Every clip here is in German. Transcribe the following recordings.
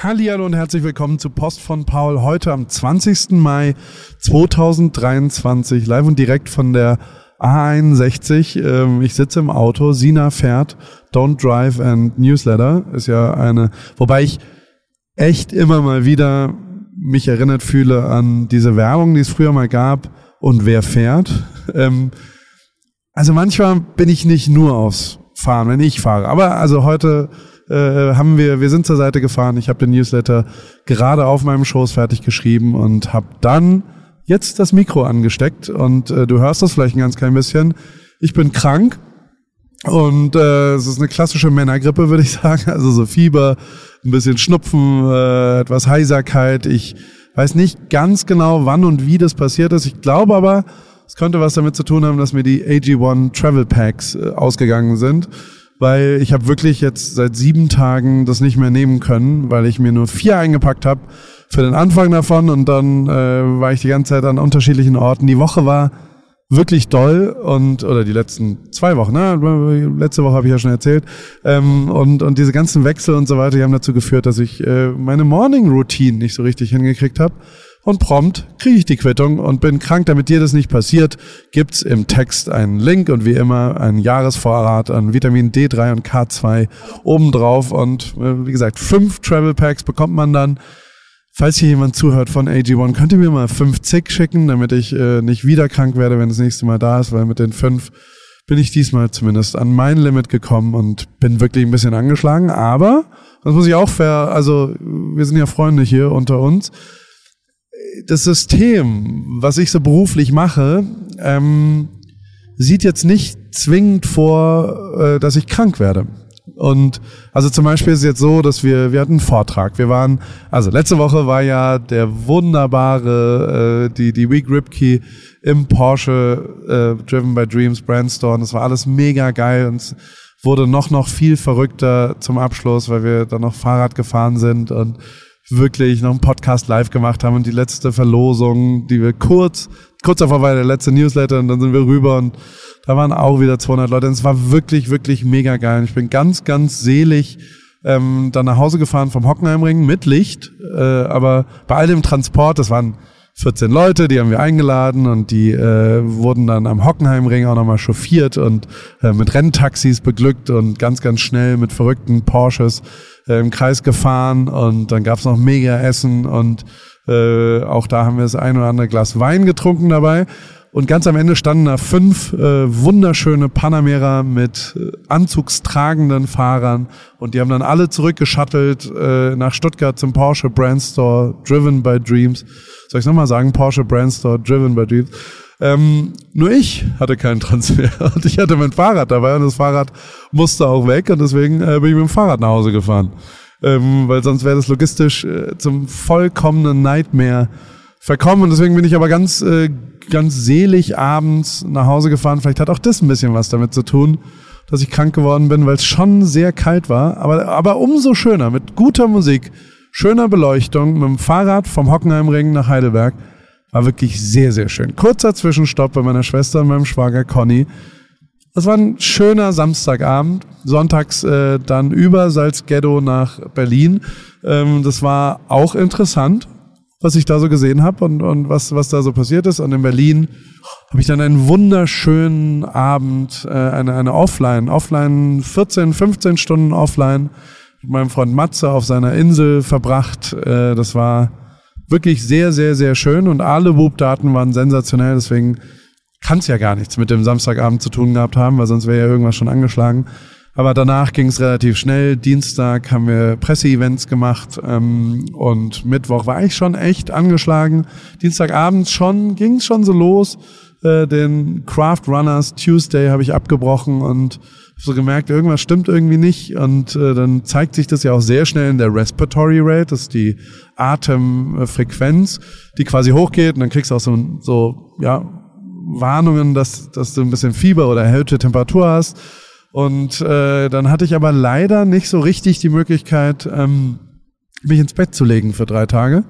Hallihallo und herzlich willkommen zu Post von Paul. Heute am 20. Mai 2023, live und direkt von der A61. Ähm, ich sitze im Auto, Sina fährt, Don't Drive and Newsletter ist ja eine, wobei ich echt immer mal wieder mich erinnert fühle an diese Werbung, die es früher mal gab und wer fährt. Ähm, also manchmal bin ich nicht nur aufs Fahren, wenn ich fahre, aber also heute äh, haben wir, wir sind zur Seite gefahren. Ich habe den Newsletter gerade auf meinem Schoß fertig geschrieben und habe dann jetzt das Mikro angesteckt und äh, du hörst das vielleicht ein ganz klein bisschen. Ich bin krank und äh, es ist eine klassische Männergrippe, würde ich sagen. Also so Fieber, ein bisschen Schnupfen, äh, etwas Heiserkeit. Ich weiß nicht ganz genau, wann und wie das passiert ist. Ich glaube aber, es könnte was damit zu tun haben, dass mir die AG1 Travel Packs äh, ausgegangen sind weil ich habe wirklich jetzt seit sieben Tagen das nicht mehr nehmen können, weil ich mir nur vier eingepackt habe für den Anfang davon und dann äh, war ich die ganze Zeit an unterschiedlichen Orten. Die Woche war wirklich doll und oder die letzten zwei Wochen, ne? letzte Woche habe ich ja schon erzählt ähm, und und diese ganzen Wechsel und so weiter, die haben dazu geführt, dass ich äh, meine Morning Routine nicht so richtig hingekriegt habe und prompt kriege ich die Quittung und bin krank. Damit dir das nicht passiert, gibt's im Text einen Link und wie immer einen Jahresvorrat an Vitamin D3 und K2 obendrauf. Und äh, wie gesagt, fünf Travel Packs bekommt man dann. Falls hier jemand zuhört von AG1, könnt ihr mir mal fünf Zick schicken, damit ich äh, nicht wieder krank werde, wenn das nächste Mal da ist, weil mit den fünf bin ich diesmal zumindest an mein Limit gekommen und bin wirklich ein bisschen angeschlagen. Aber, das muss ich auch fair, also wir sind ja Freunde hier unter uns das System, was ich so beruflich mache, ähm, sieht jetzt nicht zwingend vor, äh, dass ich krank werde. Und also zum Beispiel ist es jetzt so, dass wir, wir hatten einen Vortrag. Wir waren, also letzte Woche war ja der wunderbare, äh, die, die Week Ripkey im Porsche äh, Driven by Dreams Brandstore. Das war alles mega geil und wurde noch, noch viel verrückter zum Abschluss, weil wir dann noch Fahrrad gefahren sind und wirklich noch einen Podcast live gemacht haben und die letzte Verlosung, die wir kurz, kurz davor war der letzte Newsletter und dann sind wir rüber und da waren auch wieder 200 Leute und es war wirklich, wirklich mega geil. Und ich bin ganz, ganz selig ähm, dann nach Hause gefahren vom Hockenheimring mit Licht, äh, aber bei all dem Transport, das waren 14 Leute, die haben wir eingeladen und die äh, wurden dann am Hockenheimring auch nochmal chauffiert und äh, mit Renntaxis beglückt und ganz, ganz schnell mit verrückten Porsches äh, im Kreis gefahren und dann gab's noch mega Essen und äh, auch da haben wir das ein oder andere Glas Wein getrunken dabei. Und ganz am Ende standen da fünf äh, wunderschöne Panamera mit äh, anzugstragenden Fahrern und die haben dann alle zurückgeschattelt äh, nach Stuttgart zum Porsche Brand Store, driven by Dreams. Soll ich nochmal sagen? Porsche Brand Store, driven by Dreams. Ähm, nur ich hatte keinen Transfer und ich hatte mein Fahrrad dabei und das Fahrrad musste auch weg und deswegen äh, bin ich mit dem Fahrrad nach Hause gefahren. Ähm, weil sonst wäre das logistisch äh, zum vollkommenen Nightmare verkommen und deswegen bin ich aber ganz, äh, ganz selig abends nach Hause gefahren. Vielleicht hat auch das ein bisschen was damit zu tun, dass ich krank geworden bin, weil es schon sehr kalt war, aber, aber umso schöner, mit guter Musik, schöner Beleuchtung, mit dem Fahrrad vom Hockenheimring nach Heidelberg war wirklich sehr, sehr schön. Kurzer Zwischenstopp bei meiner Schwester und meinem Schwager Conny. Das war ein schöner Samstagabend. Sonntags äh, dann über Salzghetto nach Berlin. Ähm, das war auch interessant, was ich da so gesehen habe und, und was, was da so passiert ist. Und in Berlin habe ich dann einen wunderschönen Abend, äh, eine, eine Offline, Offline 14, 15 Stunden Offline mit meinem Freund Matze auf seiner Insel verbracht. Äh, das war wirklich sehr, sehr, sehr schön und alle Whoop-Daten waren sensationell, deswegen kann es ja gar nichts mit dem Samstagabend zu tun gehabt haben, weil sonst wäre ja irgendwas schon angeschlagen. Aber danach ging es relativ schnell. Dienstag haben wir Presseevents gemacht ähm, und Mittwoch war ich schon echt angeschlagen. Dienstagabend schon ging es schon so los. Äh, den Craft Runners Tuesday habe ich abgebrochen und so gemerkt, irgendwas stimmt irgendwie nicht. Und äh, dann zeigt sich das ja auch sehr schnell in der Respiratory Rate, das ist die Atemfrequenz, die quasi hochgeht. Und dann kriegst du auch so, so ja, Warnungen, dass, dass du ein bisschen Fieber oder erhöhte Temperatur hast. Und äh, dann hatte ich aber leider nicht so richtig die Möglichkeit, ähm, mich ins Bett zu legen für drei Tage,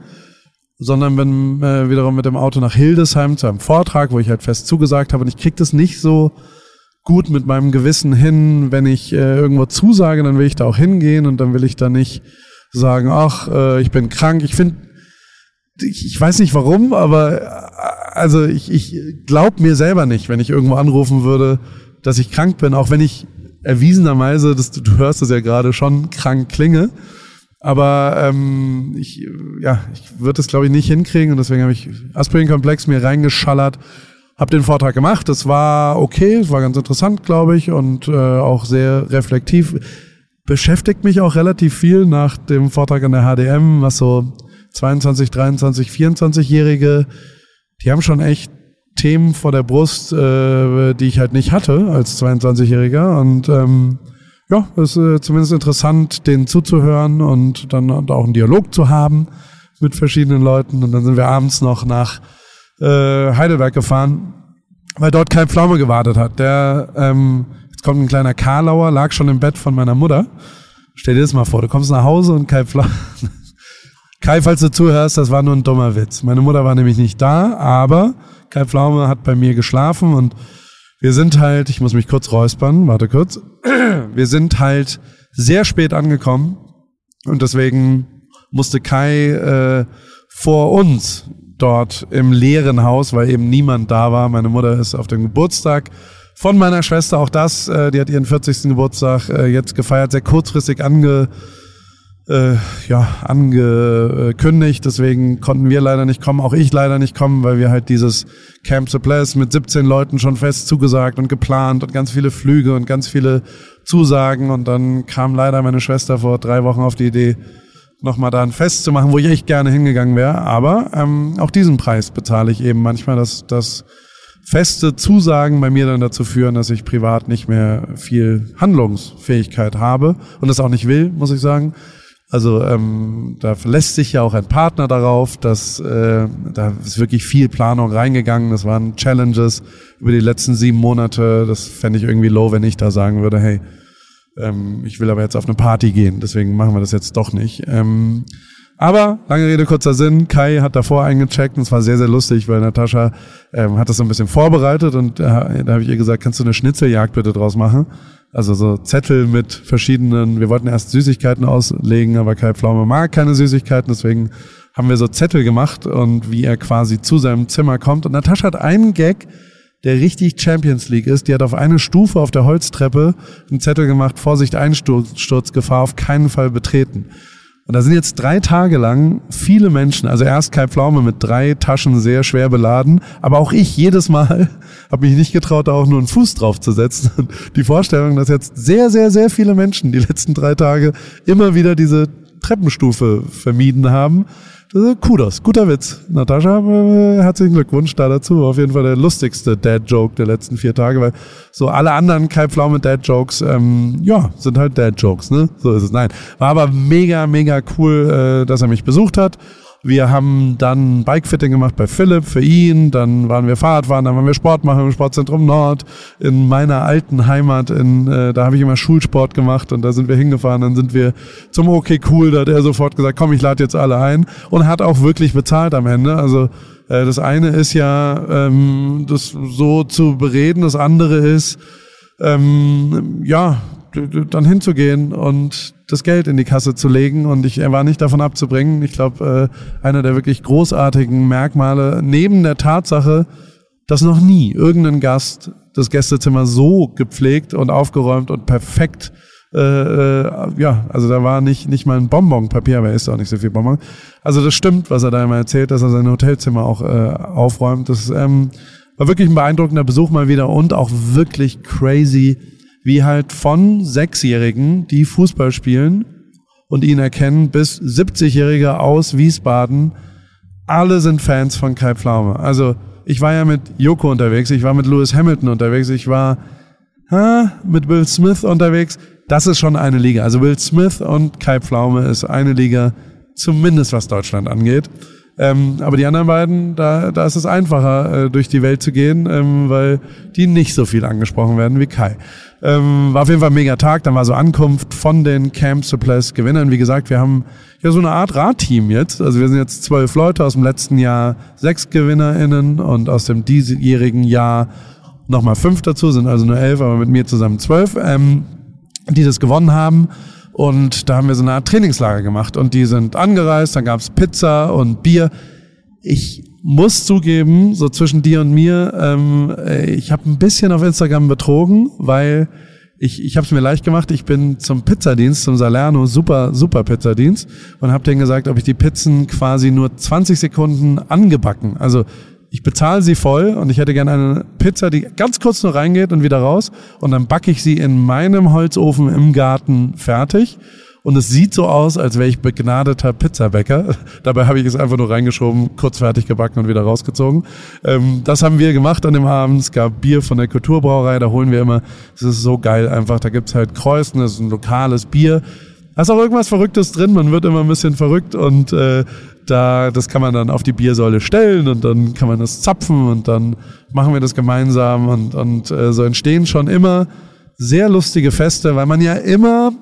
sondern bin äh, wiederum mit dem Auto nach Hildesheim zu einem Vortrag, wo ich halt fest zugesagt habe. Und ich krieg das nicht so gut mit meinem Gewissen hin. Wenn ich äh, irgendwo zusage, dann will ich da auch hingehen und dann will ich da nicht sagen, ach, äh, ich bin krank. Ich finde, ich, ich weiß nicht warum, aber äh, also ich, ich glaube mir selber nicht, wenn ich irgendwo anrufen würde, dass ich krank bin, auch wenn ich erwiesenerweise, das, du hörst es ja gerade, schon krank klinge. Aber ähm, ich, ja, ich würde das glaube ich nicht hinkriegen und deswegen habe ich Aspirin-Komplex mir reingeschallert, habe den Vortrag gemacht. Das war okay, es war ganz interessant, glaube ich, und äh, auch sehr reflektiv. Beschäftigt mich auch relativ viel nach dem Vortrag an der HDM, was so 22, 23, 24-Jährige, die haben schon echt Themen vor der Brust, äh, die ich halt nicht hatte als 22-Jähriger. Und ähm, ja, es ist äh, zumindest interessant, denen zuzuhören und dann auch einen Dialog zu haben mit verschiedenen Leuten. Und dann sind wir abends noch nach äh, Heidelberg gefahren, weil dort Kai Pflaume gewartet hat. Der, ähm, jetzt kommt ein kleiner Karlauer, lag schon im Bett von meiner Mutter. Stell dir das mal vor, du kommst nach Hause und Kai Pflaume... Kai, falls du zuhörst, das war nur ein dummer Witz. Meine Mutter war nämlich nicht da, aber Kai Pflaume hat bei mir geschlafen und wir sind halt, ich muss mich kurz räuspern, warte kurz. Wir sind halt sehr spät angekommen und deswegen musste Kai äh, vor uns dort im leeren Haus, weil eben niemand da war. Meine Mutter ist auf dem Geburtstag von meiner Schwester, auch das, äh, die hat ihren 40. Geburtstag äh, jetzt gefeiert, sehr kurzfristig ange äh, ja, angekündigt. Deswegen konnten wir leider nicht kommen, auch ich leider nicht kommen, weil wir halt dieses Camp Supplies mit 17 Leuten schon fest zugesagt und geplant und ganz viele Flüge und ganz viele Zusagen. Und dann kam leider meine Schwester vor drei Wochen auf die Idee, nochmal da ein Fest zu machen, wo ich echt gerne hingegangen wäre. Aber ähm, auch diesen Preis bezahle ich eben manchmal, dass, dass feste Zusagen bei mir dann dazu führen, dass ich privat nicht mehr viel Handlungsfähigkeit habe und das auch nicht will, muss ich sagen. Also ähm, da verlässt sich ja auch ein Partner darauf, dass äh, da ist wirklich viel Planung reingegangen. Das waren Challenges über die letzten sieben Monate. Das fände ich irgendwie low, wenn ich da sagen würde, hey, ähm, ich will aber jetzt auf eine Party gehen, deswegen machen wir das jetzt doch nicht. Ähm, aber lange Rede, kurzer Sinn, Kai hat davor eingecheckt und es war sehr, sehr lustig, weil Natascha ähm, hat das so ein bisschen vorbereitet und äh, da habe ich ihr gesagt, kannst du eine Schnitzeljagd bitte draus machen? Also so Zettel mit verschiedenen, wir wollten erst Süßigkeiten auslegen, aber Kai Pflaume mag keine Süßigkeiten, deswegen haben wir so Zettel gemacht und wie er quasi zu seinem Zimmer kommt. Und Natascha hat einen Gag, der richtig Champions League ist. Die hat auf eine Stufe auf der Holztreppe einen Zettel gemacht, Vorsicht, Einsturzgefahr, auf keinen Fall betreten. Und da sind jetzt drei Tage lang viele Menschen, also erst Kai Pflaume mit drei Taschen sehr schwer beladen, aber auch ich jedes Mal habe mich nicht getraut, da auch nur einen Fuß drauf zu setzen. Die Vorstellung, dass jetzt sehr, sehr, sehr viele Menschen die letzten drei Tage immer wieder diese Treppenstufe vermieden haben, Kudos, guter Witz. Natascha, äh, herzlichen Glückwunsch da dazu. Auf jeden Fall der lustigste Dad-Joke der letzten vier Tage, weil so alle anderen Kai Pflaume Dad-Jokes, ähm, ja, sind halt Dad-Jokes, ne? So ist es. Nein. War aber mega, mega cool, äh, dass er mich besucht hat. Wir haben dann Bikefitting gemacht bei Philipp für ihn, dann waren wir Fahrradfahren, dann waren wir Sport machen im Sportzentrum Nord in meiner alten Heimat, in, äh, da habe ich immer Schulsport gemacht und da sind wir hingefahren, dann sind wir zum OK Cool, da hat er sofort gesagt, komm, ich lade jetzt alle ein und hat auch wirklich bezahlt am Ende, also äh, das eine ist ja, ähm, das so zu bereden, das andere ist, ähm, ja, dann hinzugehen und das Geld in die Kasse zu legen und ich er war nicht davon abzubringen. Ich glaube, äh, einer der wirklich großartigen Merkmale neben der Tatsache, dass noch nie irgendein Gast das Gästezimmer so gepflegt und aufgeräumt und perfekt äh, äh, ja, also da war nicht, nicht mal ein Bonbonpapier, aber er ist auch nicht so viel Bonbon. Also das stimmt, was er da immer erzählt, dass er sein Hotelzimmer auch äh, aufräumt. Das ähm, war wirklich ein beeindruckender Besuch mal wieder und auch wirklich crazy wie halt von Sechsjährigen, die Fußball spielen und ihn erkennen, bis 70-Jährige aus Wiesbaden, alle sind Fans von Kai Pflaume. Also ich war ja mit Joko unterwegs, ich war mit Lewis Hamilton unterwegs, ich war ha, mit Will Smith unterwegs. Das ist schon eine Liga. Also Will Smith und Kai Pflaume ist eine Liga, zumindest was Deutschland angeht. Ähm, aber die anderen beiden, da, da ist es einfacher, äh, durch die Welt zu gehen, ähm, weil die nicht so viel angesprochen werden wie Kai. Ähm, war auf jeden Fall ein mega Tag. Dann war so Ankunft von den Camp Supplies Gewinnern. Wie gesagt, wir haben ja so eine Art Radteam jetzt. Also wir sind jetzt zwölf Leute aus dem letzten Jahr, sechs GewinnerInnen und aus dem diesjährigen Jahr nochmal fünf dazu, sind also nur elf, aber mit mir zusammen zwölf, ähm, die das gewonnen haben. Und da haben wir so eine Art Trainingslager gemacht und die sind angereist, dann gab's Pizza und Bier. Ich muss zugeben, so zwischen dir und mir, ähm, ich habe ein bisschen auf Instagram betrogen, weil ich, ich habe es mir leicht gemacht. Ich bin zum Pizzadienst, zum Salerno, super, super Pizzadienst und habe denen gesagt, ob ich die Pizzen quasi nur 20 Sekunden angebacken. Also ich bezahle sie voll und ich hätte gerne eine Pizza, die ganz kurz nur reingeht und wieder raus. Und dann backe ich sie in meinem Holzofen im Garten fertig. Und es sieht so aus, als wäre ich begnadeter Pizzabäcker. Dabei habe ich es einfach nur reingeschoben, kurz fertig gebacken und wieder rausgezogen. Ähm, das haben wir gemacht an dem Abend. Es gab Bier von der Kulturbrauerei, da holen wir immer. Es ist so geil einfach. Da gibt's halt Kreuzen, das ist ein lokales Bier. Da ist auch irgendwas Verrücktes drin, man wird immer ein bisschen verrückt und äh, da, das kann man dann auf die Biersäule stellen und dann kann man das zapfen und dann machen wir das gemeinsam und, und äh, so entstehen schon immer sehr lustige Feste, weil man ja immer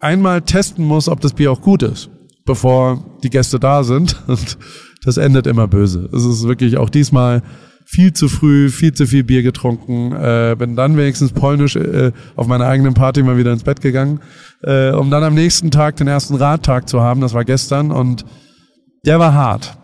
einmal testen muss, ob das Bier auch gut ist, bevor die Gäste da sind und das endet immer böse. Es ist wirklich auch diesmal viel zu früh, viel zu viel Bier getrunken, äh, bin dann wenigstens polnisch äh, auf meiner eigenen Party mal wieder ins Bett gegangen, äh, um dann am nächsten Tag den ersten Radtag zu haben, das war gestern und der war hart.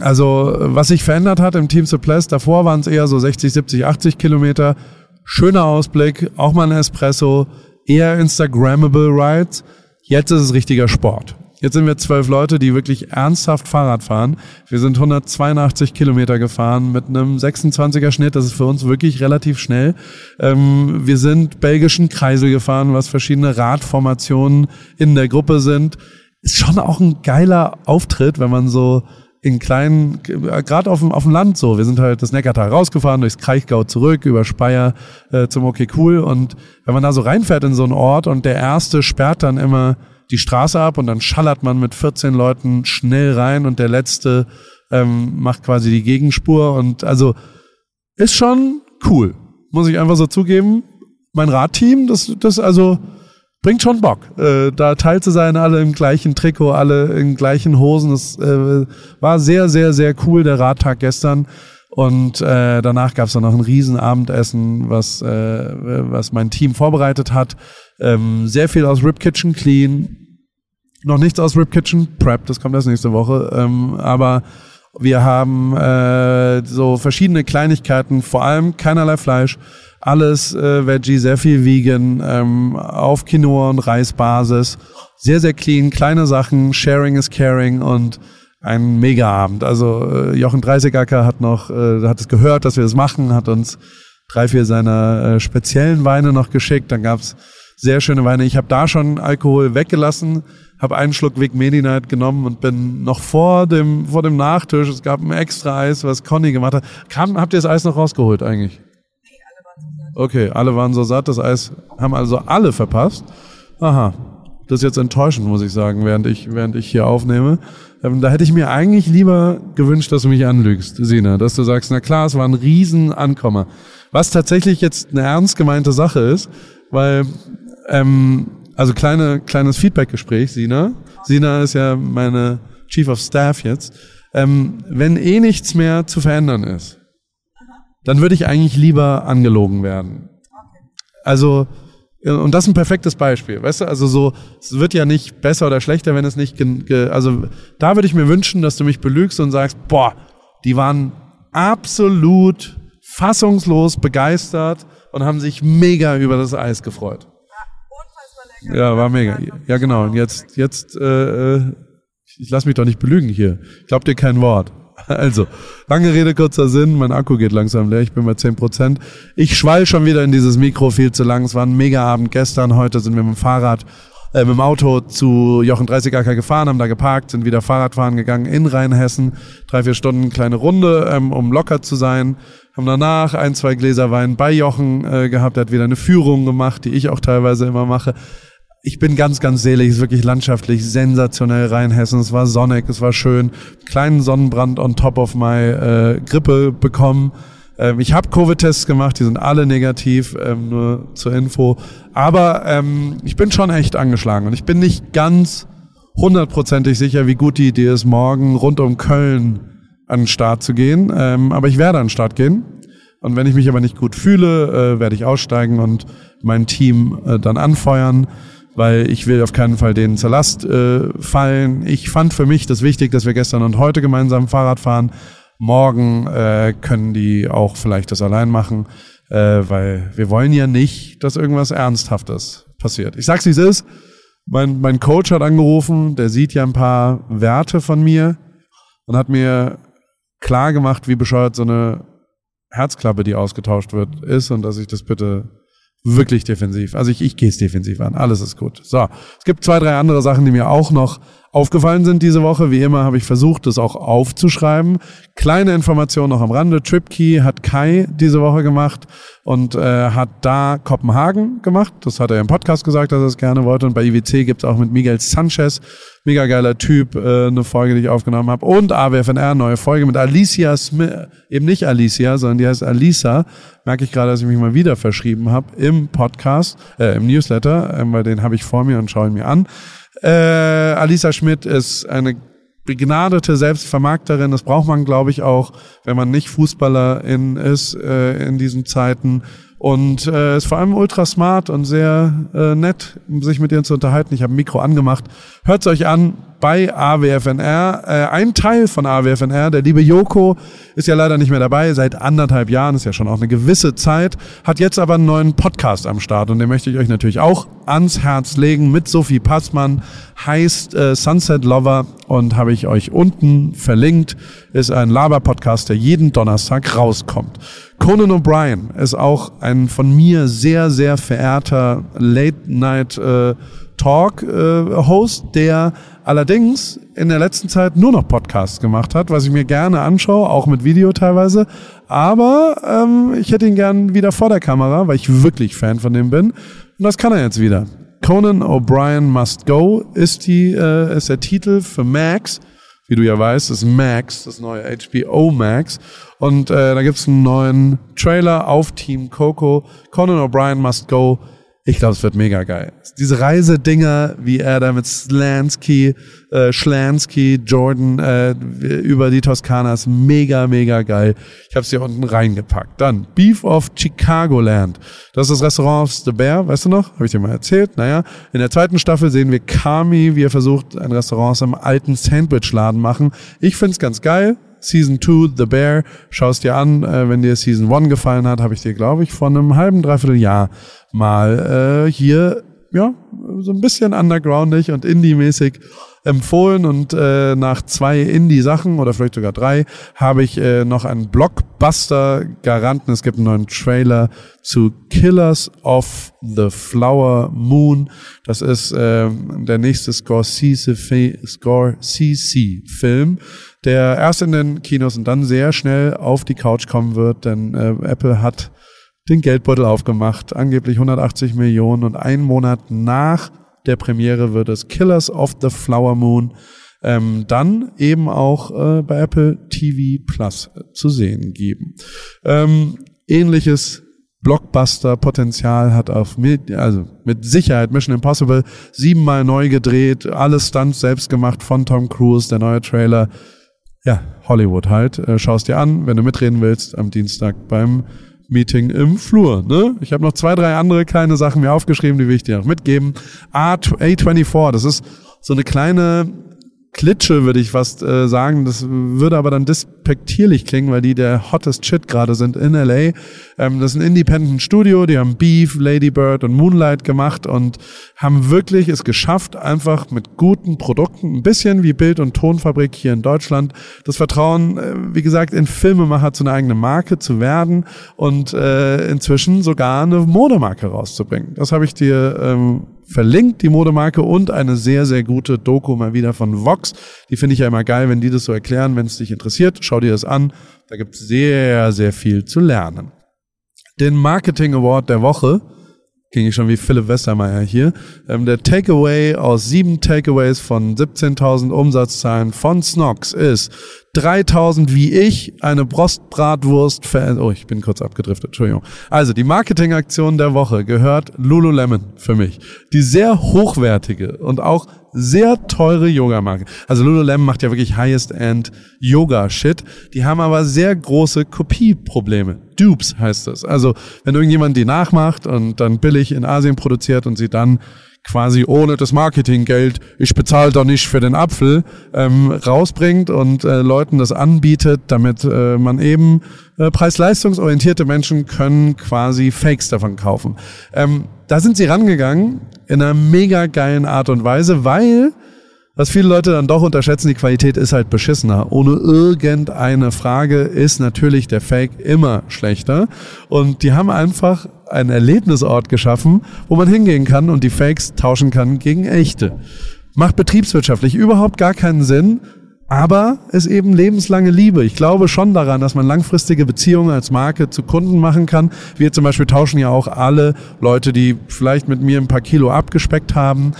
Also, was sich verändert hat im Team Suppress, davor waren es eher so 60, 70, 80 Kilometer. Schöner Ausblick, auch mal ein Espresso, eher Instagrammable Rides. Jetzt ist es richtiger Sport. Jetzt sind wir zwölf Leute, die wirklich ernsthaft Fahrrad fahren. Wir sind 182 Kilometer gefahren mit einem 26er Schnitt. Das ist für uns wirklich relativ schnell. Ähm, wir sind belgischen Kreisel gefahren, was verschiedene Radformationen in der Gruppe sind ist schon auch ein geiler Auftritt, wenn man so in kleinen, gerade auf dem, auf dem Land so, wir sind halt das Neckartal rausgefahren, durchs Kraichgau zurück, über Speyer äh, zum Okay Cool und wenn man da so reinfährt in so einen Ort und der Erste sperrt dann immer die Straße ab und dann schallert man mit 14 Leuten schnell rein und der Letzte ähm, macht quasi die Gegenspur und also ist schon cool, muss ich einfach so zugeben. Mein Radteam, das, das also bringt schon Bock, äh, da teil zu sein, alle im gleichen Trikot, alle in gleichen Hosen. Das äh, war sehr, sehr, sehr cool, der Radtag gestern. Und äh, danach gab es dann noch ein Riesenabendessen, was, äh, was mein Team vorbereitet hat. Ähm, sehr viel aus Rip Kitchen Clean. Noch nichts aus Rip Kitchen Prep, das kommt erst nächste Woche. Ähm, aber wir haben äh, so verschiedene Kleinigkeiten, vor allem keinerlei Fleisch alles äh, Veggie, sehr viel Vegan, ähm, auf Quinoa und Reisbasis. Sehr, sehr clean, kleine Sachen, Sharing is Caring und ein Mega-Abend. Also äh, Jochen Dreißigacker hat noch, äh, hat es gehört, dass wir das machen, hat uns drei, vier seiner äh, speziellen Weine noch geschickt. Dann gab's sehr schöne Weine. Ich habe da schon Alkohol weggelassen, habe einen Schluck Vic Medi Night genommen und bin noch vor dem vor dem Nachtisch. Es gab ein extra Eis, was Conny gemacht hat. Kam, habt ihr das Eis noch rausgeholt eigentlich? Okay, alle waren so satt, das Eis haben also alle verpasst. Aha, das ist jetzt enttäuschend, muss ich sagen, während ich, während ich hier aufnehme. Ähm, da hätte ich mir eigentlich lieber gewünscht, dass du mich anlügst, Sina, dass du sagst, na klar, es war ein Riesenankommer. Was tatsächlich jetzt eine ernst gemeinte Sache ist, weil, ähm, also kleine, kleines Feedbackgespräch, Sina. Sina ist ja meine Chief of Staff jetzt. Ähm, wenn eh nichts mehr zu verändern ist, dann würde ich eigentlich lieber angelogen werden. Also, und das ist ein perfektes Beispiel, weißt du? Also so, es wird ja nicht besser oder schlechter, wenn es nicht, also da würde ich mir wünschen, dass du mich belügst und sagst, boah, die waren absolut fassungslos begeistert und haben sich mega über das Eis gefreut. Ja, war mega. Ja, genau. Und jetzt, jetzt, äh, äh ich lass mich doch nicht belügen hier. Ich glaub dir kein Wort. Also, lange Rede, kurzer Sinn. Mein Akku geht langsam leer. Ich bin bei 10 Prozent. Ich schwall schon wieder in dieses Mikro viel zu lang. Es war ein mega Abend gestern. Heute sind wir mit dem Fahrrad, äh, mit dem Auto zu Jochen 30 AK gefahren, haben da geparkt, sind wieder Fahrradfahren gegangen in Rheinhessen. Drei, vier Stunden kleine Runde, ähm, um locker zu sein. Haben danach ein, zwei Gläser Wein bei Jochen äh, gehabt. Er hat wieder eine Führung gemacht, die ich auch teilweise immer mache ich bin ganz, ganz selig. Es ist wirklich landschaftlich sensationell Rheinhessen. Es war sonnig, es war schön. Kleinen Sonnenbrand on top of my äh, Grippe bekommen. Ähm, ich habe Covid-Tests gemacht, die sind alle negativ, ähm, nur zur Info. Aber ähm, ich bin schon echt angeschlagen und ich bin nicht ganz hundertprozentig sicher, wie gut die Idee ist, morgen rund um Köln an den Start zu gehen. Ähm, aber ich werde an den Start gehen. Und wenn ich mich aber nicht gut fühle, äh, werde ich aussteigen und mein Team äh, dann anfeuern weil ich will auf keinen Fall denen zur Last äh, fallen. Ich fand für mich das wichtig, dass wir gestern und heute gemeinsam Fahrrad fahren. Morgen äh, können die auch vielleicht das allein machen, äh, weil wir wollen ja nicht, dass irgendwas Ernsthaftes passiert. Ich sag's wie es ist. Mein, mein Coach hat angerufen, der sieht ja ein paar Werte von mir und hat mir klar gemacht, wie bescheuert so eine Herzklappe, die ausgetauscht wird, ist und dass ich das bitte wirklich defensiv. Also ich, ich gehe es defensiv an. Alles ist gut. So, es gibt zwei, drei andere Sachen, die mir auch noch aufgefallen sind diese Woche. Wie immer habe ich versucht, das auch aufzuschreiben. Kleine Information noch am Rande. TripKey hat Kai diese Woche gemacht und äh, hat da Kopenhagen gemacht. Das hat er im Podcast gesagt, dass er es gerne wollte. Und bei IWC gibt es auch mit Miguel Sanchez, mega geiler Typ, äh, eine Folge, die ich aufgenommen habe. Und AWFNR, neue Folge mit Alicia Smith, eben nicht Alicia, sondern die heißt Alisa. Merke ich gerade, dass ich mich mal wieder verschrieben habe im Podcast, äh, im Newsletter, äh, weil den habe ich vor mir und schaue ihn mir an. Äh, Alisa Schmidt ist eine begnadete Selbstvermarkterin. Das braucht man, glaube ich, auch, wenn man nicht Fußballerin ist äh, in diesen Zeiten. Und äh, ist vor allem ultra smart und sehr äh, nett, sich mit ihr zu unterhalten. Ich habe ein Mikro angemacht. Hört's euch an bei AWFNR. Äh, ein Teil von AWFNR, der liebe Joko, ist ja leider nicht mehr dabei. Seit anderthalb Jahren, ist ja schon auch eine gewisse Zeit. Hat jetzt aber einen neuen Podcast am Start und den möchte ich euch natürlich auch ans Herz legen mit Sophie Passmann. Heißt äh, Sunset Lover und habe ich euch unten verlinkt. Ist ein Laber-Podcast, der jeden Donnerstag rauskommt. Conan O'Brien ist auch ein von mir sehr, sehr verehrter Late-Night äh, äh, der allerdings in der letzten Zeit nur noch Podcasts gemacht hat, was ich mir gerne anschaue, auch mit Video teilweise. Aber ähm, ich hätte ihn gern wieder vor der Kamera, weil ich wirklich Fan von dem bin. Und das kann er jetzt wieder. Conan O'Brien Must Go ist, die, äh, ist der Titel für Max. Wie du ja weißt, ist Max, das neue HBO Max. Und äh, da gibt's einen neuen Trailer auf Team Coco. Conan O'Brien Must Go. Ich glaube, es wird mega geil. Diese Reisedinger, wie er da mit Slansky, äh, Schlansky, Jordan äh, über die Toskana ist mega, mega geil. Ich habe es hier unten reingepackt. Dann Beef of Chicagoland. Das ist das Restaurant of The Bear, weißt du noch? Habe ich dir mal erzählt. Naja, in der zweiten Staffel sehen wir Kami, wie er versucht, ein Restaurant aus einem alten Sandwichladen machen. Ich find's ganz geil. Season 2, The Bear, schaust dir an. Äh, wenn dir Season 1 gefallen hat, habe ich dir, glaube ich, vor einem halben, dreiviertel Jahr mal äh, hier ja so ein bisschen undergroundig und indie-mäßig empfohlen und äh, nach zwei Indie-Sachen oder vielleicht sogar drei habe ich äh, noch einen Blockbuster-Garanten. Es gibt einen neuen Trailer zu Killers of the Flower Moon. Das ist äh, der nächste Scorsese-Film, der erst in den Kinos und dann sehr schnell auf die Couch kommen wird, denn äh, Apple hat den Geldbeutel aufgemacht, angeblich 180 Millionen und einen Monat nach der Premiere wird es Killers of the Flower Moon ähm, dann eben auch äh, bei Apple TV Plus äh, zu sehen geben. Ähm, ähnliches Blockbuster-Potenzial hat auf mit, also mit Sicherheit Mission Impossible siebenmal neu gedreht, alles Stunts selbst gemacht von Tom Cruise, der neue Trailer. Ja, Hollywood halt. Äh, Schaust dir an, wenn du mitreden willst, am Dienstag beim Meeting im Flur. Ne? Ich habe noch zwei, drei andere kleine Sachen mir aufgeschrieben, die will ich dir noch mitgeben. A24, das ist so eine kleine Klitsche, würde ich fast äh, sagen. Das würde aber dann despektierlich klingen, weil die der hottest Shit gerade sind in LA. Ähm, das ist ein Independent Studio, die haben Beef, Lady Bird und Moonlight gemacht und haben wirklich es geschafft, einfach mit guten Produkten, ein bisschen wie Bild- und Tonfabrik hier in Deutschland, das Vertrauen, äh, wie gesagt, in Filmemacher zu einer eigenen Marke zu werden und äh, inzwischen sogar eine Modemarke rauszubringen. Das habe ich dir ähm, verlinkt, die Modemarke und eine sehr, sehr gute Doku mal wieder von Vox. Die finde ich ja immer geil, wenn die das so erklären. Wenn es dich interessiert, schau dir das an. Da gibt es sehr, sehr viel zu lernen. Den Marketing Award der Woche ging ich schon wie Philipp Westermeier hier. Ähm, der Takeaway aus sieben Takeaways von 17.000 Umsatzzahlen von Snox ist 3000 wie ich, eine Brostbratwurst, oh, ich bin kurz abgedriftet, Entschuldigung. Also, die Marketingaktion der Woche gehört Lululemon für mich. Die sehr hochwertige und auch sehr teure Yoga-Marke. Also Lululemon macht ja wirklich Highest-End Yoga-Shit. Die haben aber sehr große Kopieprobleme. Dupes heißt das. Also, wenn irgendjemand die nachmacht und dann billig in Asien produziert und sie dann quasi ohne das Marketinggeld, ich bezahle doch nicht für den Apfel, ähm, rausbringt und äh, Leuten das anbietet, damit äh, man eben äh, preis-leistungsorientierte Menschen können quasi Fakes davon kaufen. Ähm, da sind sie rangegangen in einer mega geilen Art und Weise, weil was viele Leute dann doch unterschätzen, die Qualität ist halt beschissener. Ohne irgendeine Frage ist natürlich der Fake immer schlechter. Und die haben einfach einen Erlebnisort geschaffen, wo man hingehen kann und die Fakes tauschen kann gegen echte. Macht betriebswirtschaftlich überhaupt gar keinen Sinn, aber ist eben lebenslange Liebe. Ich glaube schon daran, dass man langfristige Beziehungen als Marke zu Kunden machen kann. Wir zum Beispiel tauschen ja auch alle Leute, die vielleicht mit mir ein paar Kilo abgespeckt haben,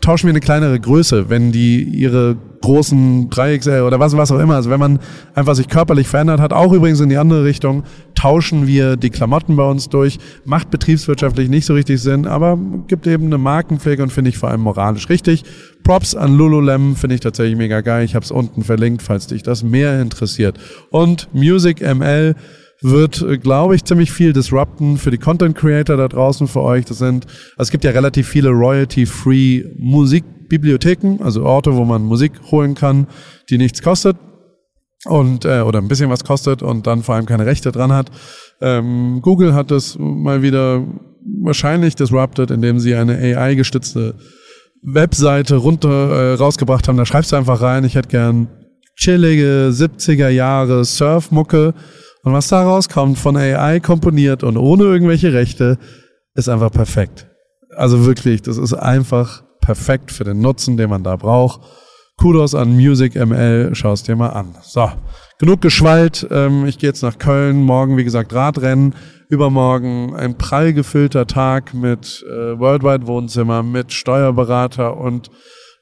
tauschen wir eine kleinere Größe, wenn die ihre großen 3XL oder was, was auch immer, also wenn man einfach sich körperlich verändert hat, auch übrigens in die andere Richtung, tauschen wir die Klamotten bei uns durch, macht betriebswirtschaftlich nicht so richtig Sinn, aber gibt eben eine Markenpflege und finde ich vor allem moralisch richtig. Props an Lululemon finde ich tatsächlich mega geil. Ich habe es unten verlinkt, falls dich das mehr interessiert. Und Music ML wird, äh, glaube ich, ziemlich viel disrupten für die Content Creator da draußen für euch. Das sind, also es gibt ja relativ viele royalty-free Musikbibliotheken, also Orte, wo man Musik holen kann, die nichts kostet und äh, oder ein bisschen was kostet und dann vor allem keine Rechte dran hat. Ähm, Google hat das mal wieder wahrscheinlich disrupted, indem sie eine AI-gestützte Webseite runter äh, rausgebracht haben. Da schreibst du einfach rein, ich hätte gern chillige 70er Jahre Surfmucke und was da rauskommt, von AI komponiert und ohne irgendwelche Rechte, ist einfach perfekt. Also wirklich, das ist einfach perfekt für den Nutzen, den man da braucht. Kudos an Music ML, schau es dir mal an. So, genug geschwallt. Ähm, ich gehe jetzt nach Köln. Morgen, wie gesagt, Radrennen. Übermorgen ein prall gefüllter Tag mit äh, Worldwide Wohnzimmer, mit Steuerberater und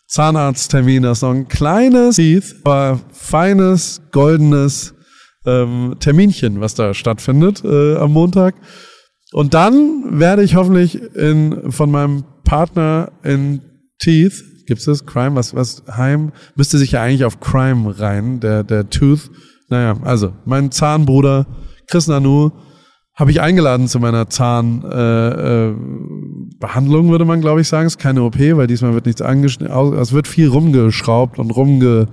Zahnarzttermin. Das ist noch ein kleines, aber feines, goldenes ähm, Terminchen, was da stattfindet äh, am Montag. Und dann werde ich hoffentlich in, von meinem Partner in Teeth, gibt's das? Crime, was, was, Heim, müsste sich ja eigentlich auf Crime rein, der, der Tooth. Naja, also, mein Zahnbruder Chris Nanu habe ich eingeladen zu meiner Zahnbehandlung, äh, äh, würde man glaube ich sagen. Es ist keine OP, weil diesmal wird nichts angeschnitten. Es wird viel rumgeschraubt und rumge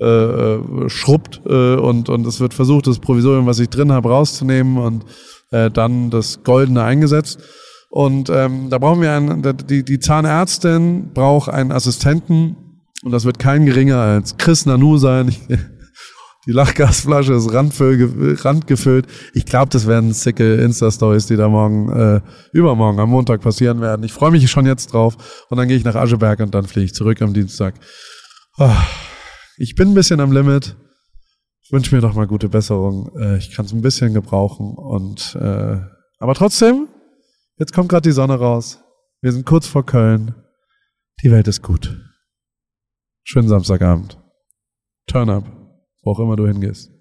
äh, äh, äh, und, und es wird versucht, das Provisorium, was ich drin habe, rauszunehmen und äh, dann das Goldene eingesetzt. Und ähm, da brauchen wir einen, die, die Zahnärztin braucht einen Assistenten und das wird kein geringer als Chris Nanu sein. Die Lachgasflasche ist randgefüllt. Ich glaube, das werden sicke Insta-Stories, die da morgen, äh, übermorgen am Montag passieren werden. Ich freue mich schon jetzt drauf. Und dann gehe ich nach Ascheberg und dann fliege ich zurück am Dienstag. Oh ich bin ein bisschen am Limit. Ich wünsche mir doch mal gute Besserung. Äh, ich kann es ein bisschen gebrauchen. Und äh, aber trotzdem, jetzt kommt gerade die Sonne raus. Wir sind kurz vor Köln. Die Welt ist gut. Schönen Samstagabend. Turn up, wo auch immer du hingehst.